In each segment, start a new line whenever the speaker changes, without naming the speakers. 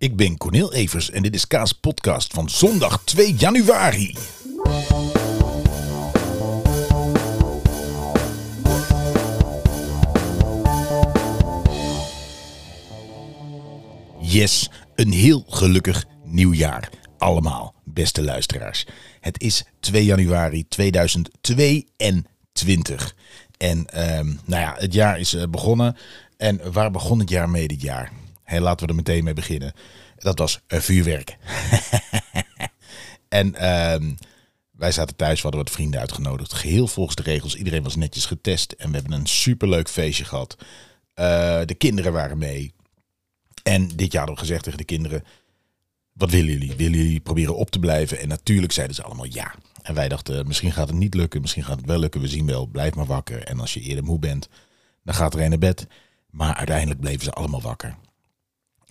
Ik ben Cornel Evers en dit is Kaas Podcast van zondag 2 januari. Yes, een heel gelukkig nieuwjaar. Allemaal, beste luisteraars. Het is 2 januari 2022. En ehm, nou ja, het jaar is eh, begonnen. En waar begon het jaar mee dit jaar? Hey, laten we er meteen mee beginnen. Dat was vuurwerk. en ehm, wij zaten thuis, we hadden wat vrienden uitgenodigd. Geheel volgens de regels. Iedereen was netjes getest. En we hebben een superleuk feestje gehad. Uh, de kinderen waren mee. En dit jaar hadden we gezegd tegen de kinderen: Wat willen jullie? Willen jullie proberen op te blijven? En natuurlijk zeiden ze allemaal ja. En wij dachten: Misschien gaat het niet lukken, misschien gaat het wel lukken. We zien wel, blijf maar wakker. En als je eerder moe bent, dan gaat er een naar bed. Maar uiteindelijk bleven ze allemaal wakker.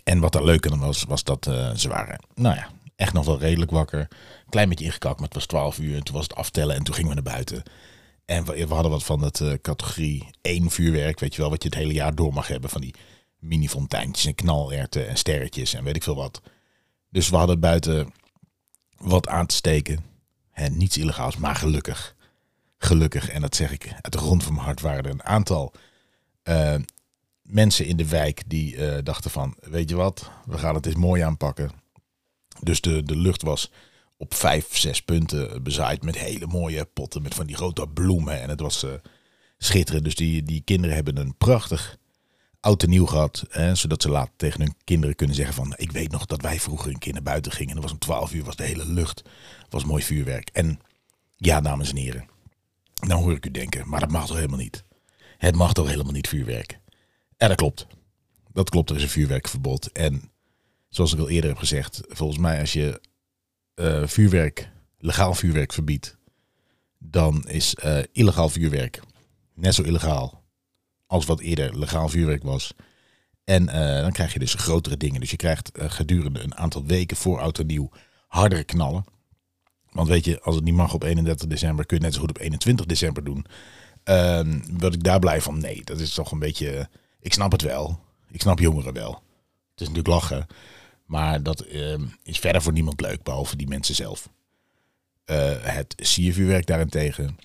En wat er leuker dan was, was dat uh, ze waren, nou ja, echt nog wel redelijk wakker. Klein beetje ingekakt, maar het was 12 uur. En toen was het aftellen en toen gingen we naar buiten. En we, hadden wat van het uh, categorie 1 vuurwerk, weet je wel, wat je het hele jaar door mag hebben. Van die mini-fonteintjes en knalerten en sterretjes en weet ik veel wat. Dus we hadden buiten wat aan te steken. En niets illegaals, maar gelukkig. Gelukkig, en dat zeg ik uit de grond van mijn hart, waren er een aantal uh, mensen in de wijk die uh, dachten van, weet je wat, we gaan het eens mooi aanpakken. Dus de, de lucht was op vijf, zes punten bezaaid met hele mooie potten met van die grote bloemen. En het was uh, schitterend. Dus die, die kinderen hebben een prachtig oud en nieuw gehad. Hè, zodat ze later tegen hun kinderen kunnen zeggen van... ik weet nog dat wij vroeger een keer naar buiten gingen. En dat was om 12 uur, was de hele lucht. was mooi vuurwerk. En ja, dames en heren. Dan hoor ik u denken, maar dat mag toch helemaal niet? Het mag toch helemaal niet vuurwerk? Ja, dat klopt. Dat klopt, er is een vuurwerkverbod. En zoals ik al eerder heb gezegd... volgens mij als je uh, vuurwerk, legaal vuurwerk verbiedt... dan is uh, illegaal vuurwerk net zo illegaal als wat eerder legaal vuurwerk was. En uh, dan krijg je dus grotere dingen. Dus je krijgt gedurende een aantal weken voor oud en nieuw hardere knallen. Want weet je, als het niet mag op 31 december, kun je net zo goed op 21 december doen. Uh, word ik daar blij van? Nee, dat is toch een beetje... Ik snap het wel. Ik snap jongeren wel. Het is natuurlijk lachen. Maar dat ehm, is verder voor niemand leuk, behalve die mensen zelf. Uh, het siervuurwerk daarentegen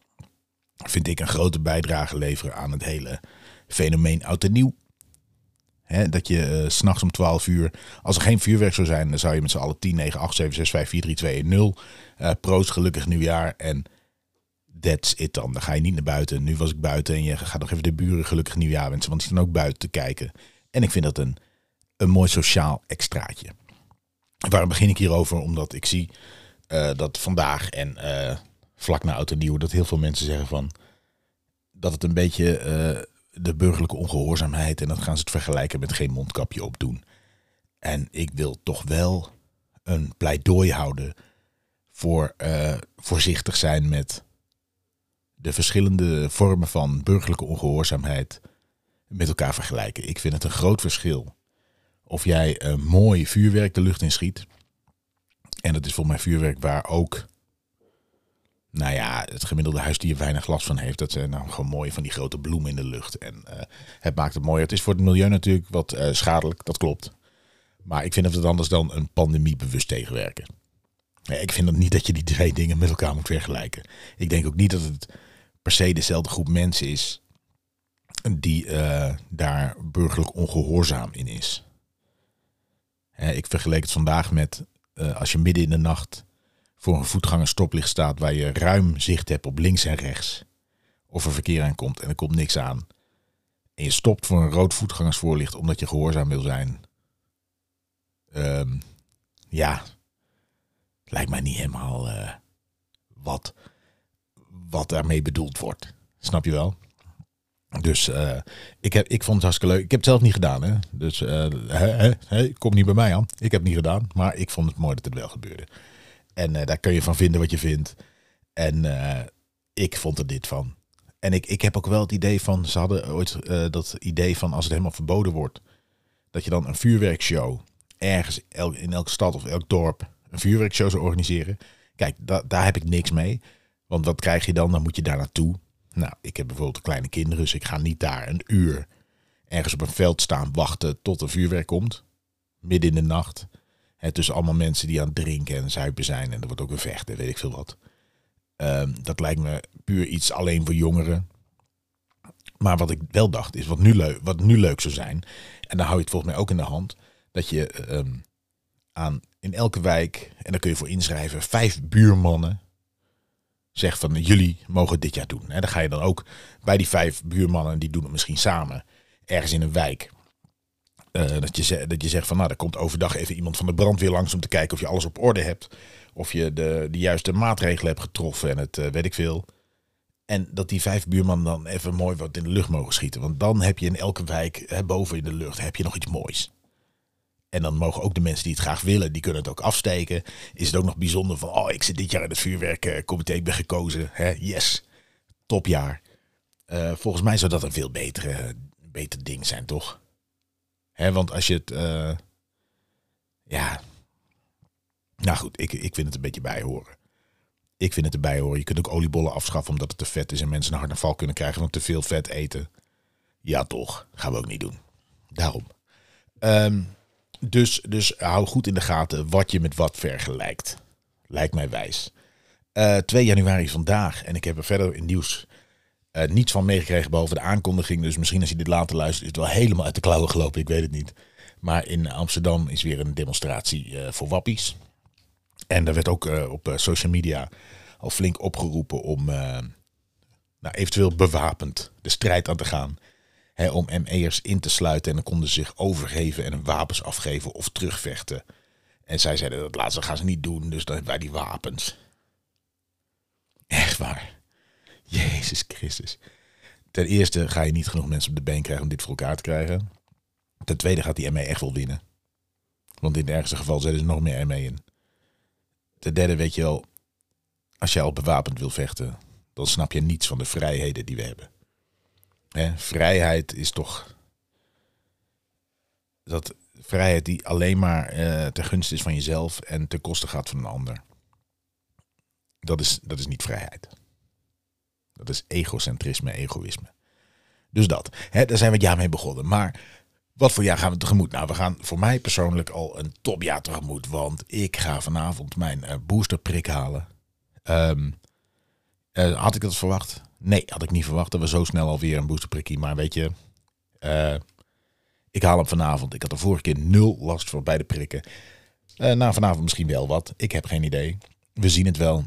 vind ik een grote bijdrage leveren aan het hele fenomeen oud en nieuw. Dat je uh, s'nachts om 12 uur, als er geen vuurwerk zou zijn, dan zou je met z'n allen 10, 9, 8, 7, 6, 5, 4, 3, 2, 1, 0. Uh, proost, gelukkig nieuwjaar. En that's it dan. Dan ga je niet naar buiten. Nu was ik buiten en je gaat nog even de buren gelukkig nieuwjaar wensen, want die staan ook buiten te kijken. En ik vind dat een, een mooi sociaal extraatje. Waarom begin ik hierover? Omdat ik zie uh, dat vandaag en uh, vlak na oud en nieuw, dat heel veel mensen zeggen van dat het een beetje uh, de burgerlijke ongehoorzaamheid. En dan gaan ze het vergelijken met geen mondkapje opdoen. En ik wil toch wel een pleidooi houden voor voorzichtig zijn met de verschillende vormen van burgerlijke ongehoorzaamheid met elkaar vergelijken. Ik vind het een groot verschil of jij een mooi vuurwerk de lucht in schiet. En dat is voor mij vuurwerk waar ook nou ja, het gemiddelde huisdier weinig last van heeft. Dat zijn nou gewoon mooi van die grote bloemen in de lucht. En uh, het maakt het mooier. Het is voor het milieu natuurlijk wat uh, schadelijk, dat klopt. Maar ik vind het anders dan een pandemie bewust tegenwerken. Ja, ik vind dat niet dat je die twee dingen met elkaar moet vergelijken. Ik denk ook niet dat het per se dezelfde groep mensen is die uh, daar burgerlijk ongehoorzaam in is. ik vergeleek het vandaag met als je midden in de nacht voor een voetgangerstoplicht staat waar je ruim zicht hebt op links en rechts. Of er verkeer aankomt en er komt niks aan. En je stopt voor een rood voetgangersvoorlicht omdat je gehoorzaam wil zijn. Um, ja, lijkt mij niet helemaal uh, wat, wat daarmee bedoeld wordt. Snap je wel? Dus uh, ik, heb, ik vond het hartstikke leuk. Ik heb het zelf niet gedaan. Hè? Dus he, kom niet bij mij aan. Ik heb het niet gedaan. Maar ik vond het mooi dat het wel gebeurde. En uh, daar kun je van vinden wat je vindt. En ik vond er dit van. En ik, ik heb ook wel het idee van, ze hadden ooit dat idee van als het helemaal verboden wordt, dat je dan een vuurwerkshow ergens in elke stad of elk dorp een vuurwerkshow zou organiseren. Kijk, da daar heb ik niks mee. Want wat krijg je dan? Dan moet je daar naartoe. Nou, ik heb bijvoorbeeld kleine kinderen, dus ik ga niet daar een uur ergens op een veld staan wachten tot er vuurwerk komt. midden in de nacht. Hè, tussen allemaal mensen die aan het drinken en zuipen zijn. En er wordt ook een vechten, weet ik veel wat. Ehm, dat lijkt me puur iets alleen voor jongeren. Maar wat ik wel dacht is wat nu, leuk, wat nu leuk zou zijn. En dan hou je het volgens mij ook in de hand. Dat je ehm, aan in elke wijk, en daar kun je voor inschrijven, vijf buurmannen zegt van jullie mogen dit jaar doen. En dan ga je dan ook bij die vijf buurmannen, die doen het misschien samen, ergens in een wijk. Uh, dat, je, dat je zegt van nou, er komt overdag even iemand van de brandweer langs om te kijken of je alles op orde hebt. Of je de, juiste maatregelen hebt getroffen en het uh, weet ik veel. En dat die vijf buurmannen dan even mooi wat in de lucht mogen schieten. Want dan heb je in elke wijk, boven in de lucht, heb je nog iets moois. En dan mogen ook de mensen die het graag willen, die kunnen het ook afsteken. Is het ook nog bijzonder van, oh, ik zit dit jaar in het vuurwerkcomité, ik ben gekozen. Hè? Yes, topjaar. Uh, volgens mij zou dat een veel betere, beter ding zijn, toch? Hè, want als je het, uh, ja, nou goed, ik, ik vind het een beetje bijhoren. Ik vind het erbij horen. Je kunt ook oliebollen afschaffen omdat het te vet is en mensen een hartaanval kunnen krijgen van te veel vet eten. Ja, toch. Gaan we ook niet doen. Daarom. Um, dus, dus hou goed in de gaten wat je met wat vergelijkt. Lijkt mij wijs. Uh, eh, 2 januari vandaag. En ik heb er verder in nieuws uh, niets van meegekregen behalve de aankondiging. Dus misschien als je dit later luistert is het wel helemaal uit de klauwen gelopen. Ik weet het niet. Maar in Amsterdam is weer een demonstratie uh, voor wappies. En daar werd ook op social media al flink opgeroepen om nou, eventueel bewapend de strijd aan te gaan om ME'ers in te sluiten. En dan konden ze zich overgeven en hun wapens afgeven of terugvechten. En zij zeiden dat laatste gaan ze niet doen, dus dan wij die wapens. Echt waar. Jezus Christus. Ten eerste ga je niet genoeg mensen op de been krijgen om dit voor elkaar te krijgen. Ten tweede gaat die ME echt wel winnen. Want in het ergste geval zetten ze nog meer ME in. Ten derde weet je wel, als je al bewapend wil vechten, dan snap je niets van de vrijheden die we hebben. Hè, vrijheid is toch. Dat vrijheid die alleen maar uh, ten gunste is van jezelf en ten koste gaat van een ander. Dat is, dat is niet vrijheid. Dat is egocentrisme, egoïsme. Dus dat. Hè, daar zijn we het jaar mee begonnen. Maar wat voor jaar gaan we tegemoet? Nou, we gaan voor mij persoonlijk al een topjaar tegemoet. Want ik ga vanavond mijn uh, boosterprik halen. Um, uh, had ik dat verwacht? Nee, had ik niet verwacht dat we zo snel alweer een boosterprikkie. Maar weet je, uh, ik haal hem vanavond. Ik had de vorige keer nul last voor beide prikken. Uh, nou, vanavond misschien wel wat. Ik heb geen idee. We zien het wel.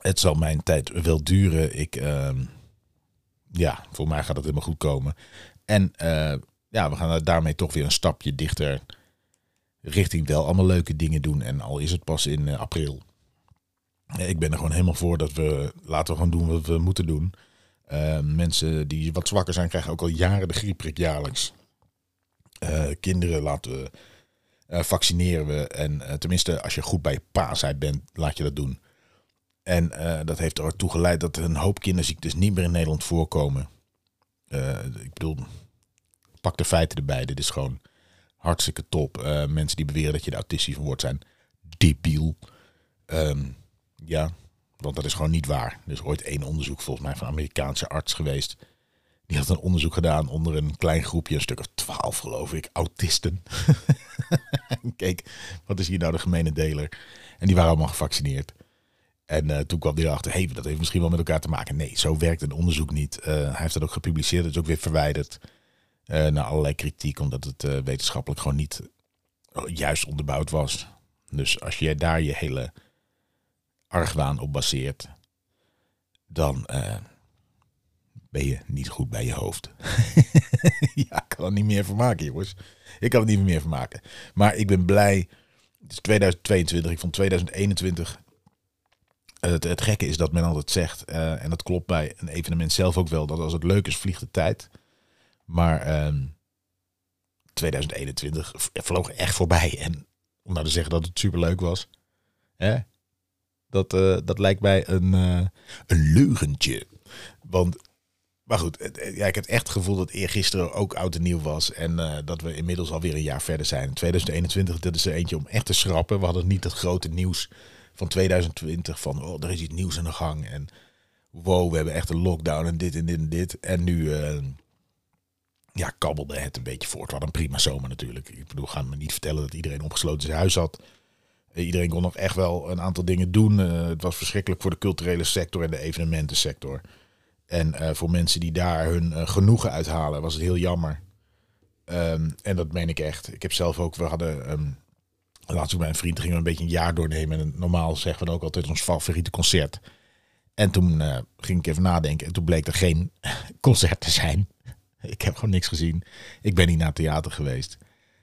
Het zal mijn tijd wel duren. Ik, uh, ja, voor mij gaat het helemaal goed komen. En uh, ja, we gaan daarmee toch weer een stapje dichter richting wel allemaal leuke dingen doen. En al is het pas in april. Ik ben er gewoon helemaal voor dat we laten we gewoon doen wat we moeten doen. Uh, mensen die wat zwakker zijn, krijgen ook al jaren de griepprik jaarlijks. Uh, kinderen laten we uh, vaccineren we. En tenminste, als je goed bij paasheid bent, laat je dat doen. En dat heeft ertoe geleid dat een hoop kinderziektes niet meer in Nederland voorkomen. ik bedoel, pak de feiten erbij. Dit is gewoon hartstikke top. mensen die beweren dat je er autistisch van wordt zijn debiel. Um, ja, want dat is gewoon niet waar. Er is ooit één onderzoek volgens mij van een Amerikaanse arts geweest. Die had een onderzoek gedaan onder een klein groepje, een stuk of twaalf geloof ik, autisten. Kijk, wat is hier nou de gemene deler? En die waren allemaal gevaccineerd. En uh, toen kwam hij erachter, hey, dat heeft misschien wel met elkaar te maken. Nee, zo werkt een onderzoek niet. Uh, hij heeft dat ook gepubliceerd, het is ook weer verwijderd. Uh, naar allerlei kritiek, omdat het wetenschappelijk gewoon niet juist onderbouwd was. Dus als jij daar je hele argwaan op baseert, dan uh, ben je niet goed bij je hoofd. ja, ik kan er niet meer van maken, jongens. Ik kan er niet meer van maken. Maar ik ben blij. Het is 2022. Ik vond 2021. Het, het gekke is dat men altijd zegt, uh, en dat klopt bij een evenement zelf ook wel, dat als het leuk is, vliegt de tijd. Maar 2021 ehm, vloog echt voorbij. En om nou te zeggen dat het superleuk was. Dat, uh, dat lijkt mij een, uh, een leugentje. Want, maar goed, ja, ik heb echt het gevoel dat eergisteren ook oud en nieuw was. En dat we inmiddels alweer een jaar verder zijn. 2021, dat is er eentje om echt te schrappen. We hadden niet het grote nieuws van 2020 van, oh, er is iets nieuws aan de gang. En wow, we hebben echt een lockdown en dit en dit en dit. En nu, ja, kabbelde het een beetje voort. Wat een prima zomer natuurlijk. Ik bedoel, gaan me niet vertellen dat iedereen opgesloten zijn huis had. Iedereen kon nog echt wel een aantal dingen doen. Eh, het was verschrikkelijk voor de culturele sector en de evenementensector. En eh, voor mensen die daar hun eh, genoegen uithalen, was het heel jammer. Ehm, en dat meen ik echt. Ik heb zelf ook, we hadden ehm, laatst ook bij een vriend gingen we een beetje een jaar doornemen. En normaal zeggen we dan ook altijd ons favoriete concert. En toen ging ik even nadenken en toen bleek er geen concert te zijn. Ik heb gewoon niks gezien. Ik ben niet naar theater geweest.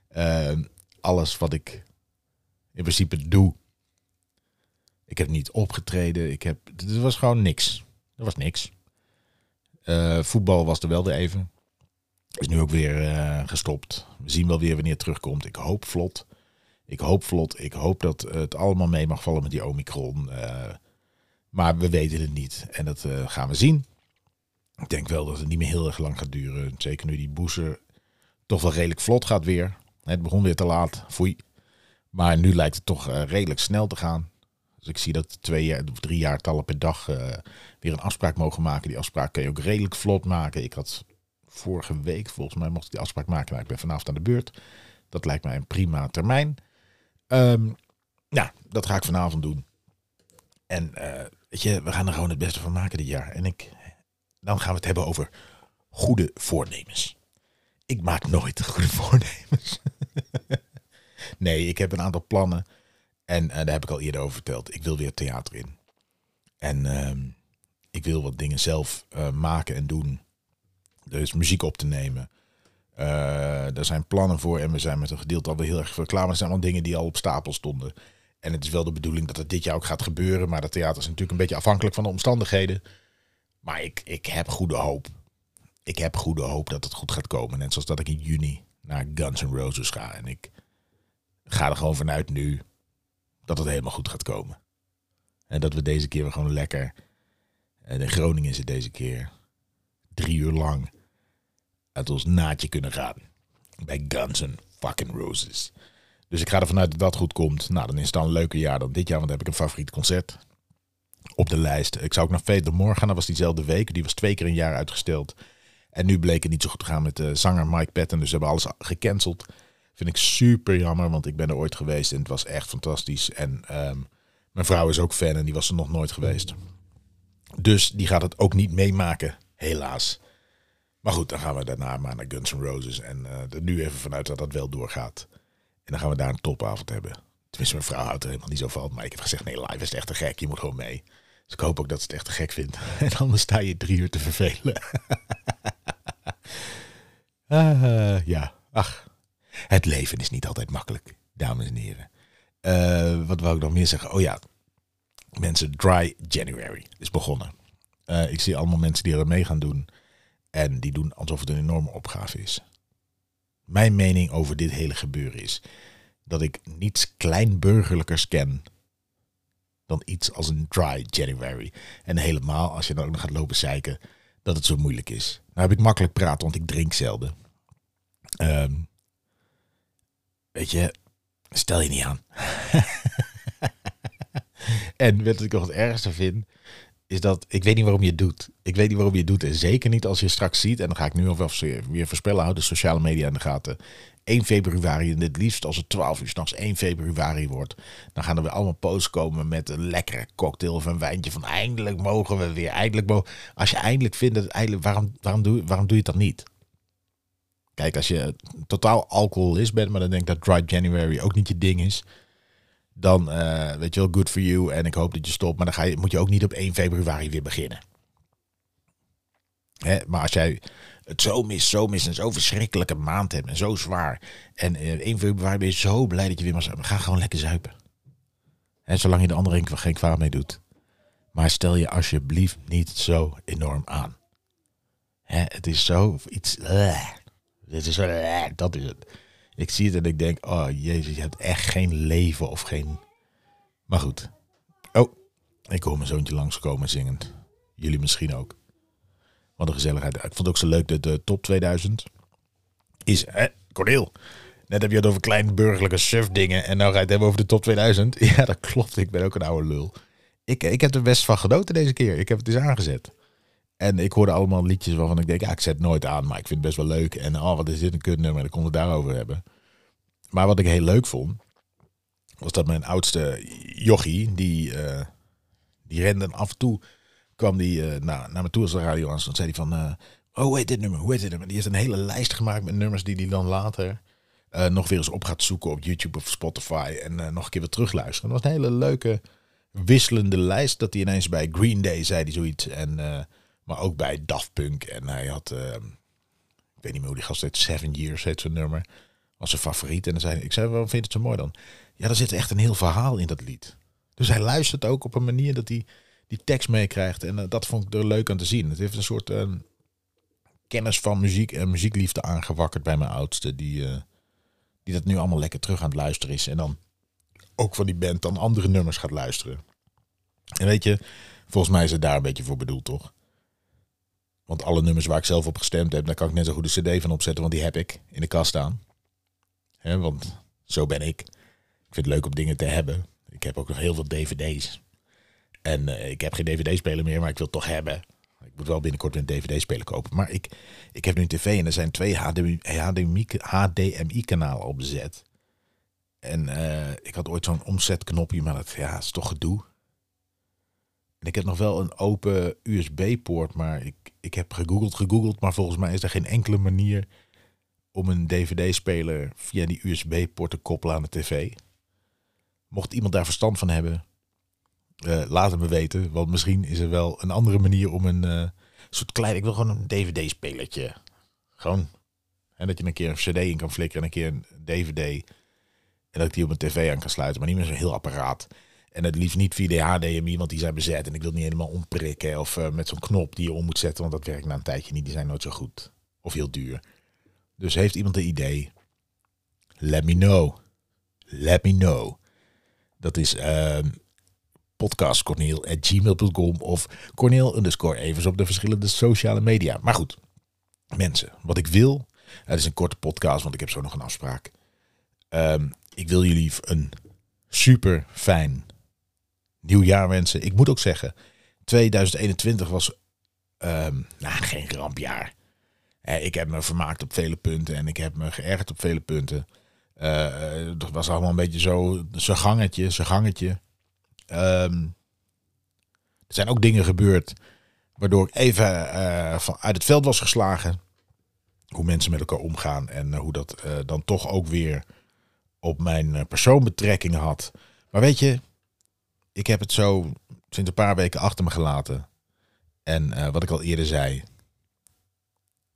Ehm, alles wat ik in principe doe. Ik heb niet opgetreden. Ik heb, het was gewoon niks. Er was niks. Eh, voetbal was er wel weer even. Is nu ook weer eh, gestopt. We zien wel weer wanneer het terugkomt. Ik hoop vlot. Ik hoop vlot. Ik hoop dat het allemaal mee mag vallen met die Omicron. Eh, maar we weten het niet. En dat gaan we zien. Ik denk wel dat het niet meer heel erg lang gaat duren. Zeker nu die boezer toch wel redelijk vlot gaat weer. Het begon weer te laat. Foei. Maar nu lijkt het toch eh, redelijk snel te gaan. Dus ik zie dat twee of drie jaartallen per dag eh, weer een afspraak mogen maken. Die afspraak kun je ook redelijk vlot maken. Ik had vorige week, volgens mij mocht ik die afspraak maken. Nou, ik ben vanavond aan de beurt. Dat lijkt mij een prima termijn. Ehm ja, dat ga ik vanavond doen. En eh, weet je, we gaan er gewoon het beste van maken dit jaar. En ik, dan gaan we het hebben over goede voornemens. Ik maak nooit goede voornemens. Nee, ik heb een aantal plannen. En eh, daar heb ik al eerder over verteld. Ik wil weer theater in. En ehm, ik wil wat dingen zelf eh, maken en doen. Dus muziek op te nemen. Eh daar zijn plannen voor en we zijn met een gedeelte alweer heel erg. Maar er zijn al dingen die al op stapel stonden. En het is wel de bedoeling dat het dit jaar ook gaat gebeuren. Maar dat theater is natuurlijk een beetje afhankelijk van de omstandigheden. Maar ik, ik heb goede hoop. Ik heb goede hoop dat het goed gaat komen. Net zoals dat ik in juni naar Guns N' Roses ga. En ik ga er gewoon vanuit nu dat het helemaal goed gaat komen. En dat we deze keer weer gewoon lekker. En in Groningen is het deze keer drie uur lang uit ons naadje kunnen gaan. Bij Guns N' fucking Roses. Dus ik ga ervan uit dat dat goed komt. Nou, dan is het dan een leuker jaar dan dit jaar, want dan heb ik een favoriet concert op de lijst. Ik zou ook naar Fate Morgen gaan, dat was diezelfde week. Die was twee keer een jaar uitgesteld. En nu bleek het niet zo goed te gaan met de zanger Mike Patton, dus ze hebben alles gecanceld. Vind ik super jammer, want ik ben er ooit geweest en het was echt fantastisch. En ehm, mijn vrouw is ook fan en die was er nog nooit geweest. Dus die gaat het ook niet meemaken, helaas. Maar goed, dan gaan we daarna maar naar Guns N' Roses. En eh, nu even vanuit dat dat wel doorgaat. En dan gaan we daar een topavond hebben. Tenminste, mijn vrouw houdt er helemaal niet zo van. Maar ik heb gezegd, nee, live is echt te gek. Je moet gewoon mee. Dus ik hoop ook dat ze het echt te gek vindt. En anders sta je drie uur te vervelen. Ah, ja, ach. Het leven is niet altijd makkelijk, dames en heren. Eh, wat wou ik nog meer zeggen? Oh ja, mensen, Dry January is begonnen. Eh, ik zie allemaal mensen die er mee gaan doen. En die doen alsof het een enorme opgave is. Mijn mening over dit hele gebeuren is dat ik niets kleinburgerlijkers ken dan iets als een dry January. En helemaal als je dan ook nog gaat lopen zeiken dat het zo moeilijk is. Nou heb ik makkelijk praten, want ik drink zelden. Ehm, weet je, stel je niet aan. en wat ik nog het ergste vind? Is dat ik weet niet waarom je het doet. Ik weet niet waarom je het doet. En zeker niet als je straks ziet, en dan ga ik nu alvast weer voorspellen, houd de sociale media in de gaten. 1 februari, en het liefst als het 12 uur s'nachts 1 februari wordt, dan gaan er weer allemaal posts komen met een lekkere cocktail of een wijntje van eindelijk mogen we weer, eindelijk mogen. Als je eindelijk vindt dat eindelijk, waarom, waarom, doe, waarom doe je dat niet? Kijk, als je totaal alcoholist bent, maar dan denk dat Dry January ook niet je ding is, dan eh, weet je wel, good for you en ik hoop dat je stopt, maar dan ga je, moet je ook niet op 1 februari weer beginnen. Hè, maar als jij het zo mis, zo mis en zo verschrikkelijke maand hebt en zo zwaar. En eh, 1 februari ben je zo blij dat je weer mag zuipen. Ga gewoon lekker zuipen. Hè, zolang je de anderen geen kwaad mee doet. Maar stel je alsjeblieft niet zo enorm aan. Hè, het is zo iets. Dit is, uh, dat is het. Ik zie het en ik denk, oh jezus, je hebt echt geen leven of geen... Maar goed. Oh, ik hoor mijn zoontje langskomen zingend. Jullie misschien ook. Wat een gezelligheid. Ik vond het ook zo leuk dat de top 2000 is... Hè, net heb je het over klein burgerlijke surfdingen en nou ga je het hebben over de top 2000. Ja, dat klopt. Ik ben ook een oude lul. Ik, ik heb er best van genoten deze keer. Ik heb het eens aangezet. En ik hoorde allemaal liedjes waarvan ik denk, ja, ik zet nooit aan, maar ik vind het best wel leuk. En oh, wat is dit een kutnummer, dan kon het daarover hebben. Maar wat ik heel leuk vond, was dat mijn oudste jochie, die, uh, die rende af en toe, kwam die uh, nou, naar me toe als de radio aan stond, zei hij van, uh, oh, hoe heet dit nummer, hoe heet dit nummer? Die heeft een hele lijst gemaakt met nummers die hij dan later nog weer eens op gaat zoeken op YouTube of Spotify en nog een keer weer terugluisteren. Dat was een hele leuke, wisselende lijst, dat hij ineens bij Green Day zei hij zoiets en... Maar ook bij Daft Punk. En hij had, uh, ik weet niet meer hoe die gast heet, Seven Years heet zijn nummer. Was zijn favoriet. En dan zei ik, zei, waarom vind je het zo mooi dan? Ja, er zit echt een heel verhaal in dat lied. Dus hij luistert ook op een manier dat hij die tekst meekrijgt. En uh, dat vond ik er leuk aan te zien. Het heeft een soort uh, kennis van muziek en muziekliefde aangewakkerd bij mijn oudste. Die, uh, die dat nu allemaal lekker terug aan het luisteren is. En dan ook van die band dan andere nummers gaat luisteren. En weet je, volgens mij is het daar een beetje voor bedoeld, toch? Want alle nummers waar ik zelf op gestemd heb, daar kan ik net zo goed een cd van opzetten, want die heb ik in de kast staan. He, want zo ben ik. Ik vind het leuk om dingen te hebben. Ik heb ook nog heel veel dvd's. En uh, ik heb geen dvd-speler meer, maar ik wil het toch hebben. Ik moet wel binnenkort een dvd-speler kopen. Maar ik, ik heb nu een tv en er zijn twee HDMI-kanalen HDMI op bezet. En uh, ik had ooit zo'n omzetknopje, maar dat ja, is toch gedoe ik heb nog wel een open USB-poort, maar ik, ik heb gegoogeld, gegoogeld, maar volgens mij is er geen enkele manier om een DVD-speler via die USB-poort te koppelen aan de tv. Mocht iemand daar verstand van hebben, uh, laat het me weten. Want misschien is er wel een andere manier om een uh, soort klein... Ik wil gewoon een DVD-spelertje. Gewoon. En dat je een keer een cd in kan flikkeren en een keer een DVD. En dat ik die op mijn tv aan kan sluiten. Maar niet meer zo'n heel apparaat. En het liefst niet via de HDMI, want die zijn bezet. En ik wil niet helemaal omprikken of uh, met zo'n knop die je om moet zetten, want dat werkt na een tijdje niet. Die zijn nooit zo goed of heel duur. Dus heeft iemand een idee? Let me know. Let me know. Dat is uh, of corneel underscore even op de verschillende sociale media. Maar goed, mensen, wat ik wil, het is een korte podcast, want ik heb zo nog een afspraak. Um, ik wil jullie een super fijn nieuwjaar wensen. Ik moet ook zeggen, 2021 was um, nou, geen rampjaar. ik heb me vermaakt op vele punten en ik heb me geërgerd op vele punten. Uh, dat was allemaal een beetje zo, zijn gangetje, zijn gangetje. Um, er zijn ook dingen gebeurd waardoor ik even uh, van, uit het veld was geslagen. Hoe mensen met elkaar omgaan en hoe dat dan toch ook weer op mijn persoon betrekking had. Maar weet je, ik heb het zo sinds een paar weken achter me gelaten. En uh, wat ik al eerder zei.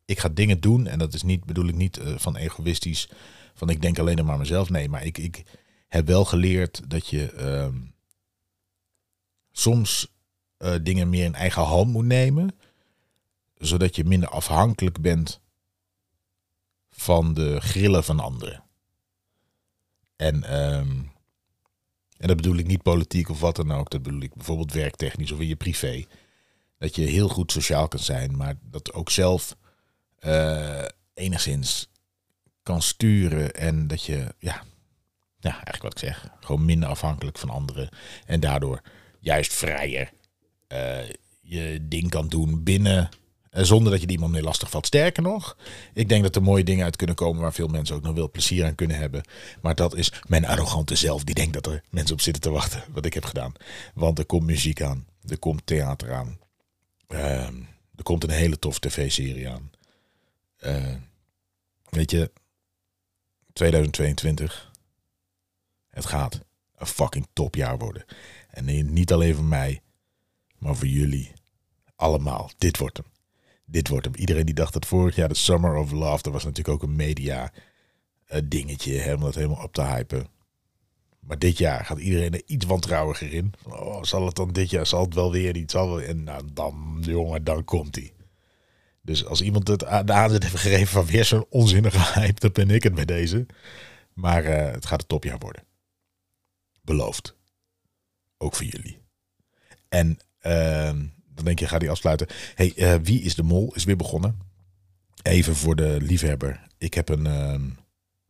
Ik ga dingen doen. En dat is niet, bedoel ik niet uh, van egoïstisch. Van ik denk alleen maar mezelf. Nee, maar ik, ik heb wel geleerd dat je uh, soms uh, dingen meer in eigen hand moet nemen. Zodat je minder afhankelijk bent van de grillen van anderen. En um, en dat bedoel ik niet politiek of wat dan ook. Dat bedoel ik bijvoorbeeld werktechnisch of in je privé. Dat je heel goed sociaal kan zijn, maar dat ook zelf uh, enigszins kan sturen. En dat je, ja, ja, eigenlijk wat ik zeg, gewoon minder afhankelijk van anderen. En daardoor juist vrijer uh, je ding kan doen binnen eh, zonder dat je die iemand meer lastig valt. Sterker nog, ik denk dat er mooie dingen uit kunnen komen waar veel mensen ook nog wel plezier aan kunnen hebben. Maar dat is mijn arrogante zelf die denkt dat er mensen op zitten te wachten. Wat ik heb gedaan. Want er komt muziek aan. Er komt theater aan. Uh, er komt een hele tof tv-serie aan. Uh, weet je, 2022. Het gaat een fucking topjaar worden. En niet alleen voor mij, maar voor jullie. Allemaal. Dit wordt hem dit wordt hem. Iedereen die dacht dat vorig jaar de Summer of Love, dat was natuurlijk ook een media uh, dingetje, om dat helemaal op te hypen. Maar dit jaar gaat iedereen er iets wantrouwiger in. Oh, zal het dan dit jaar, zal het wel weer wel, en nou, dan, jongen, dan komt hij. Dus als iemand het de aanzet heeft gegeven van weer zo'n onzinnige hype, dan ben ik het bij deze. Maar uh, het gaat een topjaar worden. Beloofd. Ook voor jullie. En uh, dan denk je, ga die afsluiten. hey, uh, Wie is de Mol is weer begonnen. Even voor de liefhebber. Ik heb een, uh,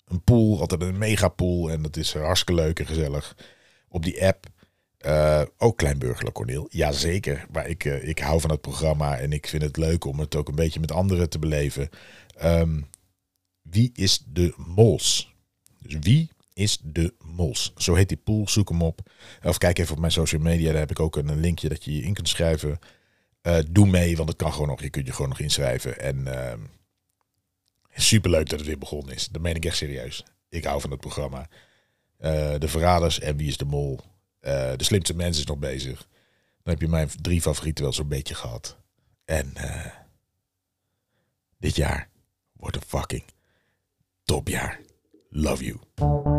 een pool, altijd een mega pool. En dat is hartstikke leuk en gezellig. Op die app. Uh, ook Kleinburgerlijk Corneel, jazeker. Maar ik, uh, ik hou van het programma en ik vind het leuk om het ook een beetje met anderen te beleven. Um, wie is de mols? Dus wie is de mols? Zo heet die pool, zoek hem op. Of kijk even op mijn social media, daar heb ik ook een linkje dat je je in kunt schrijven. Uh, doe mee, want het kan gewoon nog. Je kunt je gewoon nog inschrijven. En uh, superleuk dat het weer begonnen is. Dat meen ik echt serieus. Ik hou van het programma. Uh, de Verraders en Wie is de Mol. de Slimste Mens is nog bezig. Dan heb je mijn drie favorieten wel zo'n beetje gehad. En dit jaar wordt een fucking topjaar. Love you.